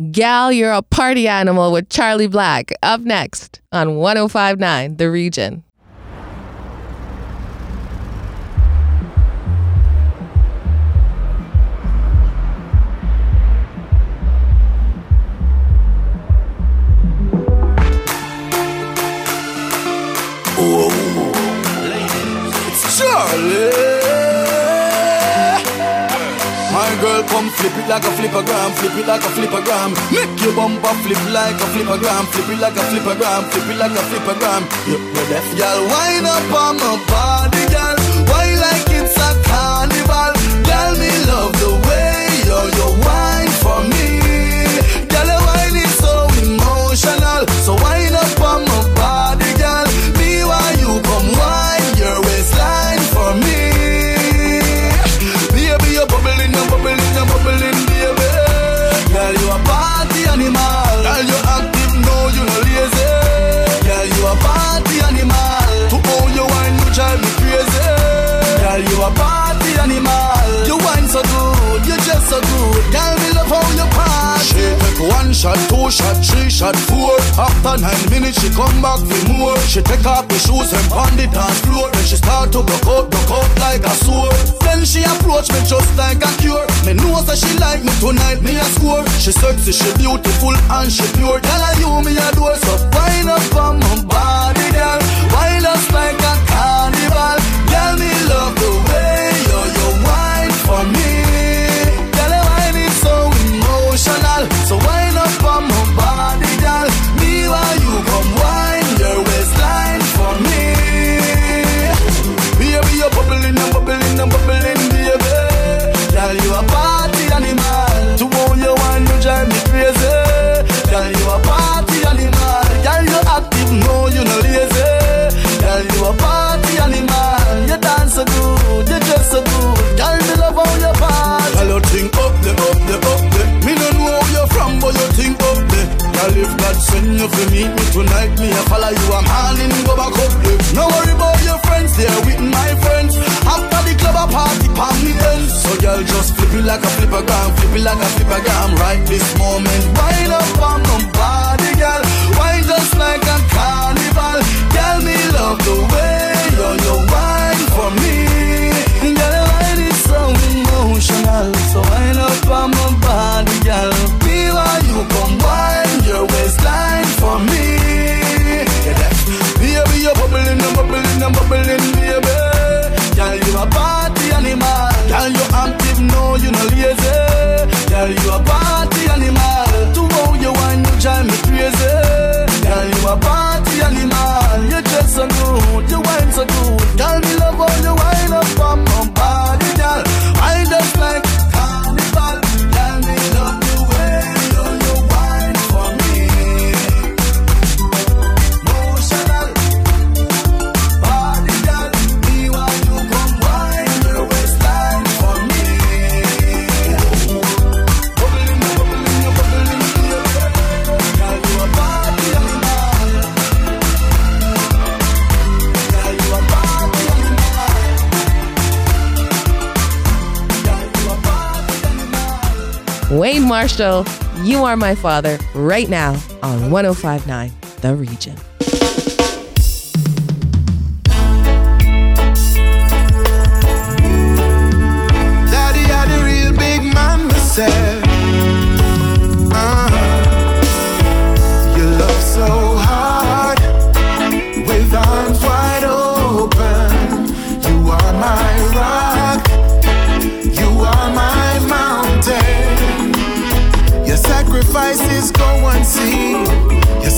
Gal, You're a Party Animal with Charley Black. Up next on 1059 The Region. Flip it like a flippergram, flip it like a flippergram. Make your bumper flip like a flippergram, flip it like a flippergram, flip it like a flippergram. Yep, you're deaf, girl. Wind up on my body, girl. Two shot, three shot, four. After nine minutes, she come back with more. She take off the shoes and pound it on floor. Then she start to broke out, broke out like a sword. Then she approach me just like a cure. Me know that she like me tonight, me a score. She sexy, she beautiful and she pure. Girl, I you me adore, so wind up on my body, girl. Wayne You Are My Father, right now on 1059 The Region.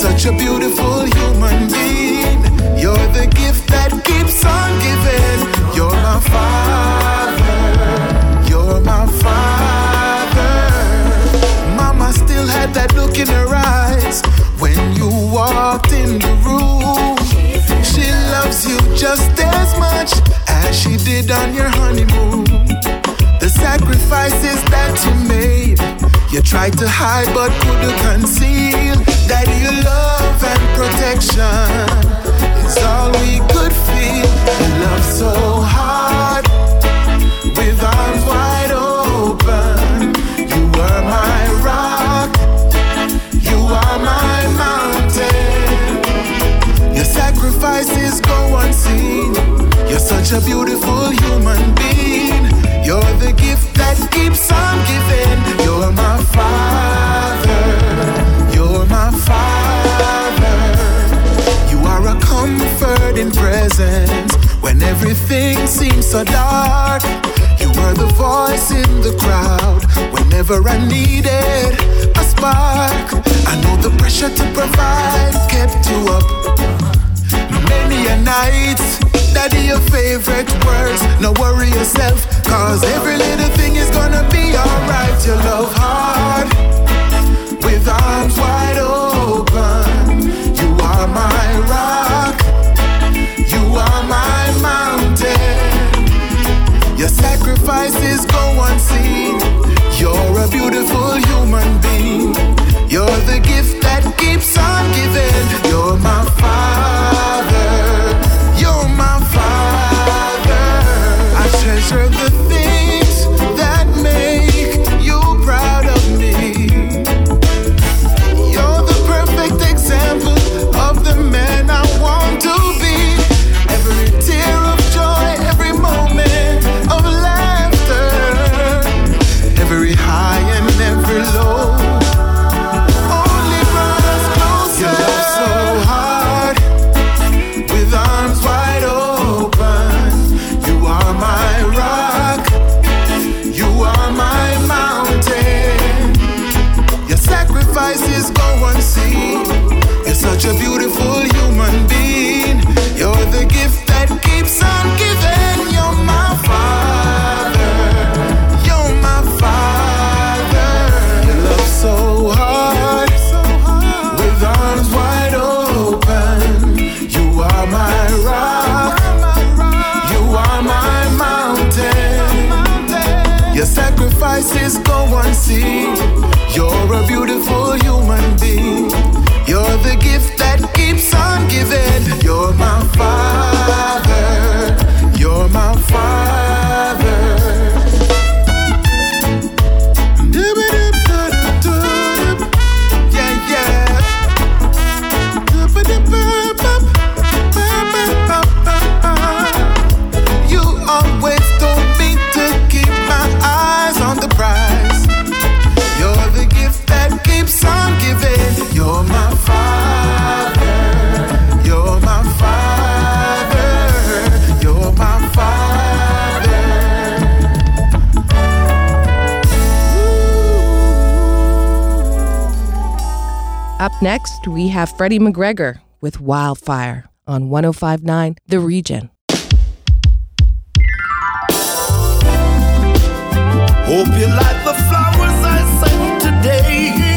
Such a beautiful human being. You're the gift that keeps on giving. You're my father. You're my father. Mama still had that look in her eyes when you walked in the room. She loves you just as much as she did on your honeymoon. The sacrifices that you made, you tried to hide but couldn't conceal that your love and protection is all we could feel. You love so hard with arms wide open. You were my rock, you are my mountain. Your sacrifices go unseen. You're such a beautiful human being. You're the gift that keeps on giving father. You're my father. You are a comforting presence when everything seems so dark. You were the voice in the crowd whenever I needed a spark. I know the pressure to provide kept you up. Many a night, daddy, your favorite Next, we have Freddie McGregor with Wildfire on 1059 The Region. Hope you like the flowers I sent today.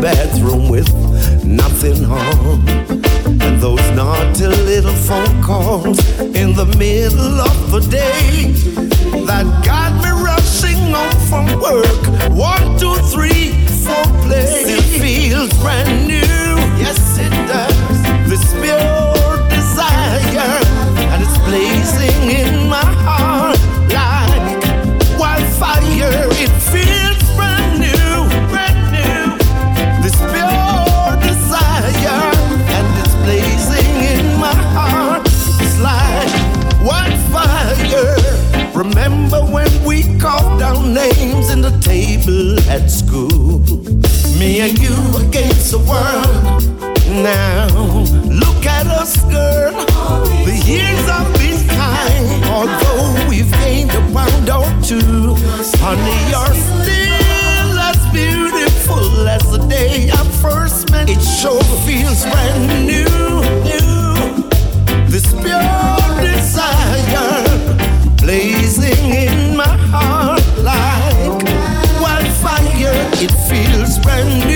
bedroom with nothing on. And those naughty little phone calls in the middle of the day that got me rushing home from work. One, two, three, four, play. It feels brand brand.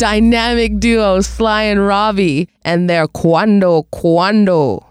dynamic duo Sly and Robbie and their Quando Quando.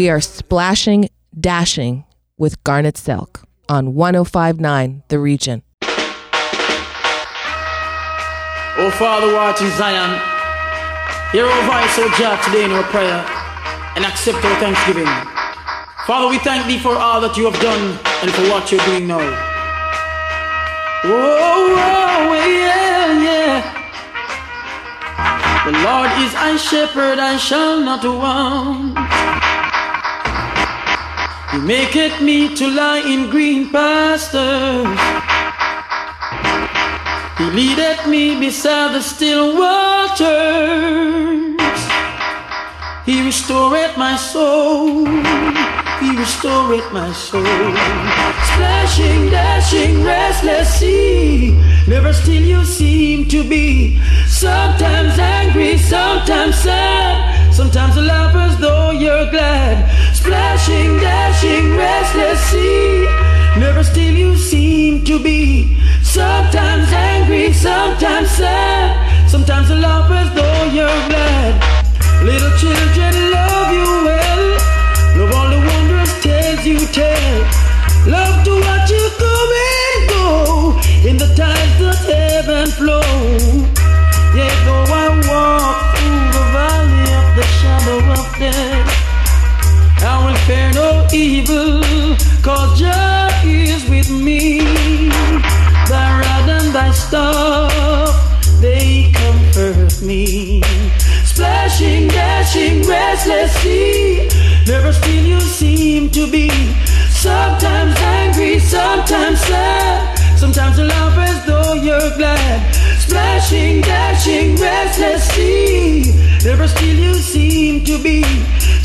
We are splashing, dashing with Garnet Silk on 1059 The Region. Oh, Father, what in Zion, hear our voice, O God, today in our prayer, and accept our thanksgiving. Father, we thank thee for all that you have done and for what you're doing now. Oh, oh yeah, yeah. The Lord is my shepherd, I shall not want. He it me to lie in green pastures. He leadeth me beside the still waters. He restored my soul. He restored my soul. Splashing, dashing, restless sea. Never still you seem to be. Sometimes angry, sometimes sad. Sometimes a as though you're glad. Splashing, dashing, restless sea. Never still you seem to be. Sometimes angry, sometimes sad. Sometimes a laugh as though you're glad. Little children love you well. Love all the wondrous tales you tell. Love to watch you come and go in the tides that ebb and flow. Yet though I walk through the valley of the shadow of death, evil, cause Jah is with me thy rod and thy staff, they comfort me. Splashing, dashing, restless sea, never still you seem to be. Sometimes angry, sometimes sad, sometimes you laugh as though you're glad. Splashing, dashing, restless sea, never still you seem to be.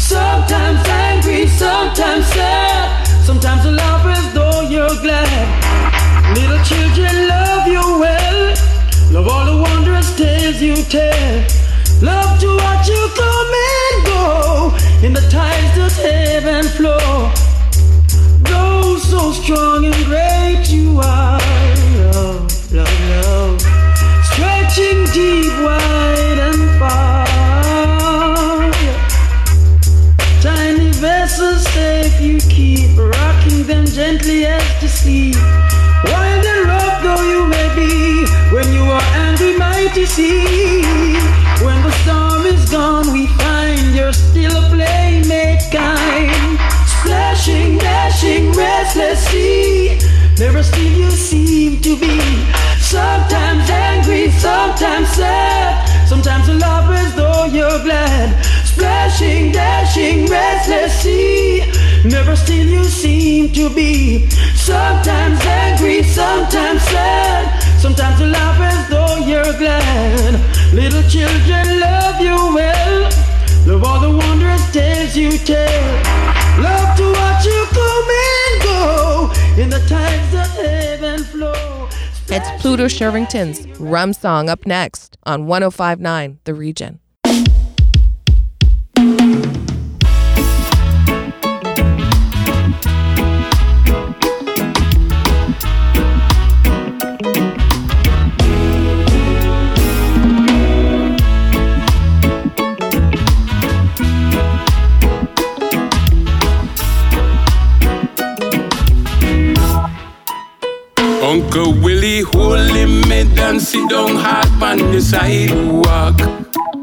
Sometimes angry, sometimes sad, sometimes laugh as though you're glad. Little children love you well. Love all the wondrous tales you tell. Love to watch you come and go in the tides that ebb and flow. To sleep. Wild and rough though you may be, when you are angry, mighty sea. When the storm is gone, we find you're still a playmate kind. Splashing, dashing, restless sea. Never still you seem to be. Sometimes angry, sometimes sad. Sometimes laugh as though you're glad. Splashing, dashing, restless sea. Never still you seem to be. Sometimes angry, sometimes sad. Sometimes you laugh as though you're glad. Little children love you well. Love all the wondrous tales you tell. Love to watch you come and go in the and flow. It's Pluto Shervington's Rum Song up next on 1059 The Region. Uncle Willie hold him mid and sit down hard on the sidewalk.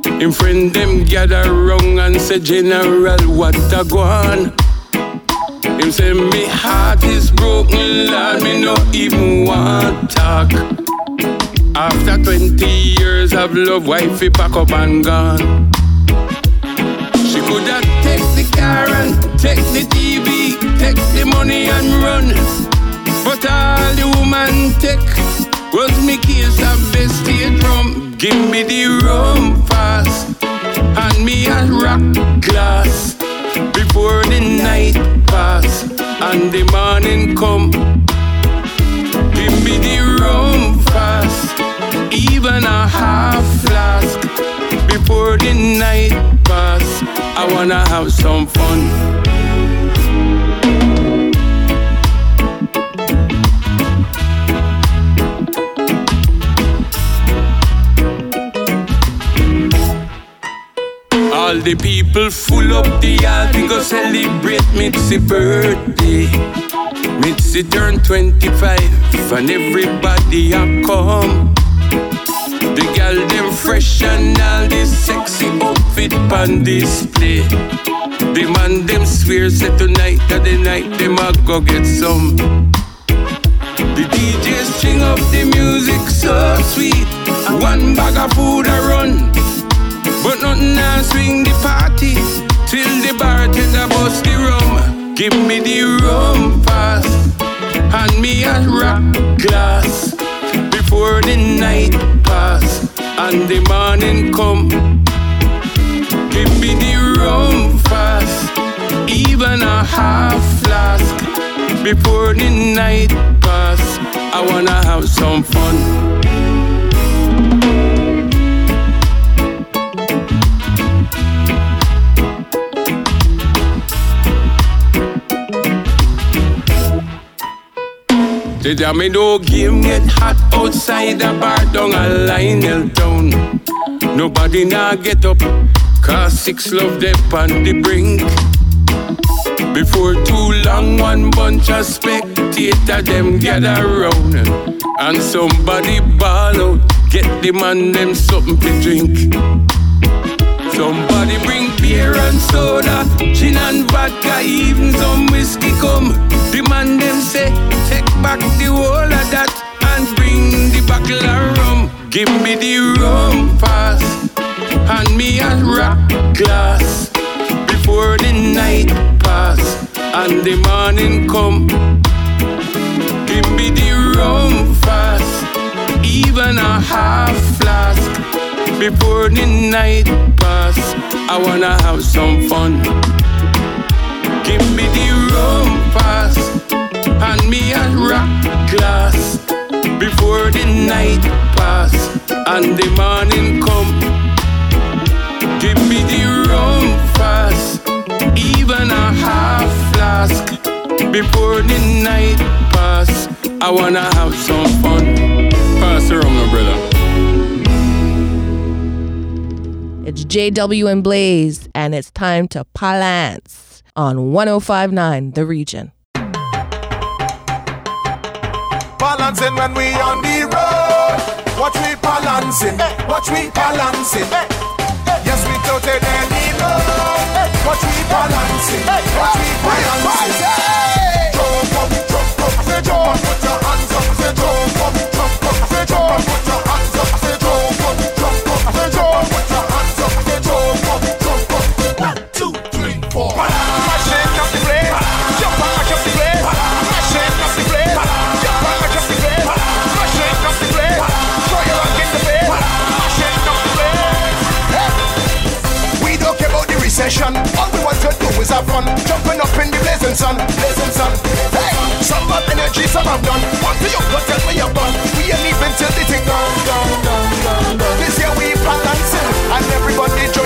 Him friend them gather round and say, General, what a go on? Him say, me heart is broken, Lord, me no even want talk. After 20 years of love, wifey pack up and gone. She could have take the car and take the TV, take the money and run. But all the woman take was me case of bestie drum. Give me the rum fast and me a rock glass before the night pass and the morning come. Give me the rum fast, even a half flask before the night pass. I wanna have some fun. All the people full up the yard, we go celebrate Mitzi birthday. Mitzi turn 25, and everybody a come. The gal them fresh and all this sexy outfit on display. The man them swear say tonight that the night them a go get some. The DJ string up the music so sweet. One bag of food a run, but nothing else swing the party till the bartender bust the rum. Give me the rum pass, hand me a rock glass before the night pass and the morning come. Give me the rum fast, even a half flask before the night pass. I wanna have some fun. They tell me no game get hot outside the bar down a Lionel Town. Nobody now get up, cause six love them on the brink. Before too long, one bunch of spectators them gather round and somebody ball out, get the man them something to drink. Somebody bring beer and soda, gin and vodka, even some whiskey come. The man them say, take back the whole of that and bring the bottle of rum. Give me the rum pass, hand me a rock glass before the night pass and the morning come. Give me the rum fast, even a half flask before the night pass. I wanna have some fun. Give me the rum pass, and me a rock glass before the night pass and the morning come. Give me the rum fast, even a half flask before the night pass. I wanna have some fun. Pass the rum, my brother. It's JW and Blaze, and it's time to palance on 1059 The Region. Balancing when we on the road. Watch we balancing, eh, watch we balancing. Eh, eh, yes, we toted any road. Watch we balancing, watch we balancing. Jump up, jump up, say jump. Put your hands up, say jump up, jump up, say jump. Put your hands up, do fun. Jumping up in the blazing sun, blazing sun. Hey, some bad energy, some have done. One for you, go tell me you're done. We ain't leaving till the thing done, done, done, done, done. This year we balancing, and everybody joining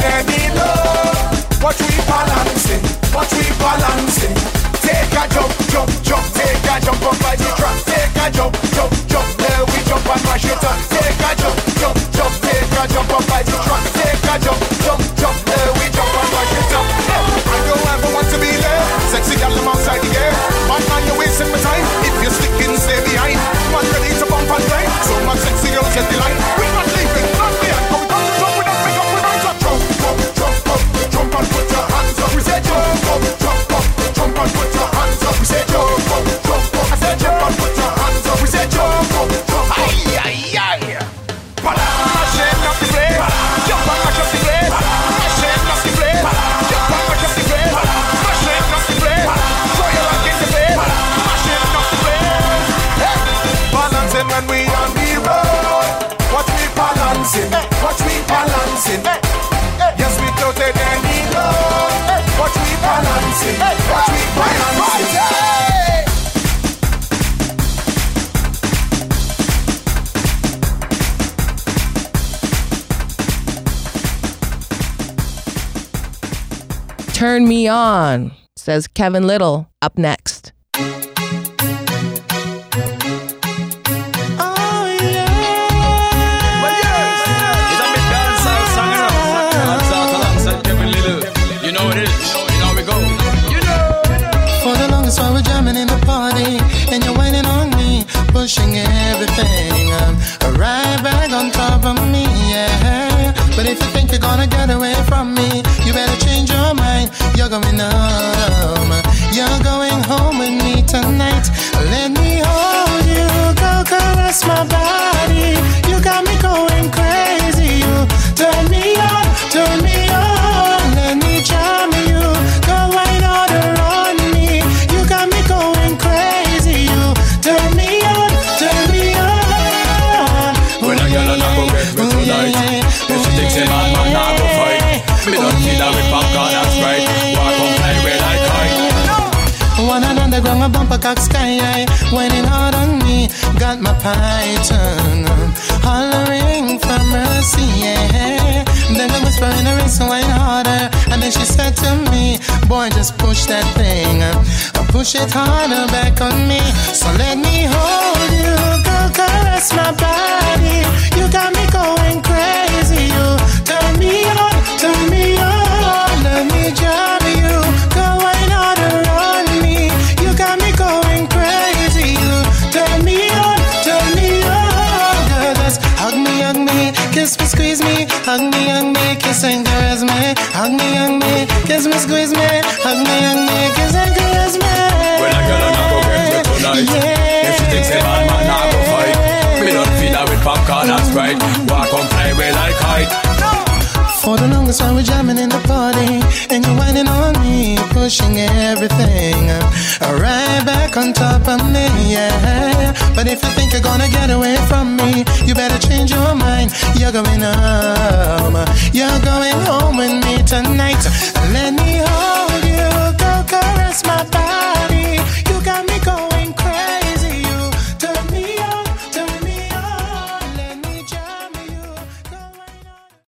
enemy love. but we balancing, but we balancing. Take a jump, jump, jump, take a jump up by the track. Take a jump, jump, jump, there we jump and mash it up. Take a jump, jump, jump, take a jump up by the track. Turn me on, says Kevin Lyttle. Up next. You're going home. You're going home with me tonight. Let me hold you, go caress my cock sky eh? high, whining hard on me. Got my python eh? hollering for mercy, yeah. Then I whisper in her ear, so whine harder. And then she said to me, Boy, just push that thing, push it harder back on me. So let me hold you, go caress my body. You got me going crazy, you turn me on, turn me on. Let me drive kiss me, squeeze me, hug me, hug me, kiss and caress me. When a girl and I go get me tonight If she thinks a man, man, I go fight Me don't feel her with popcorn and Sprite. Walk on fly away like kite. For the longest while we're jamming in the party, finishing everything. Right back on top of me, yeah. But if you think you're gonna get away from me, you better change your mind. You're going home. You're going home with me tonight. Let me hold you, go caress my body.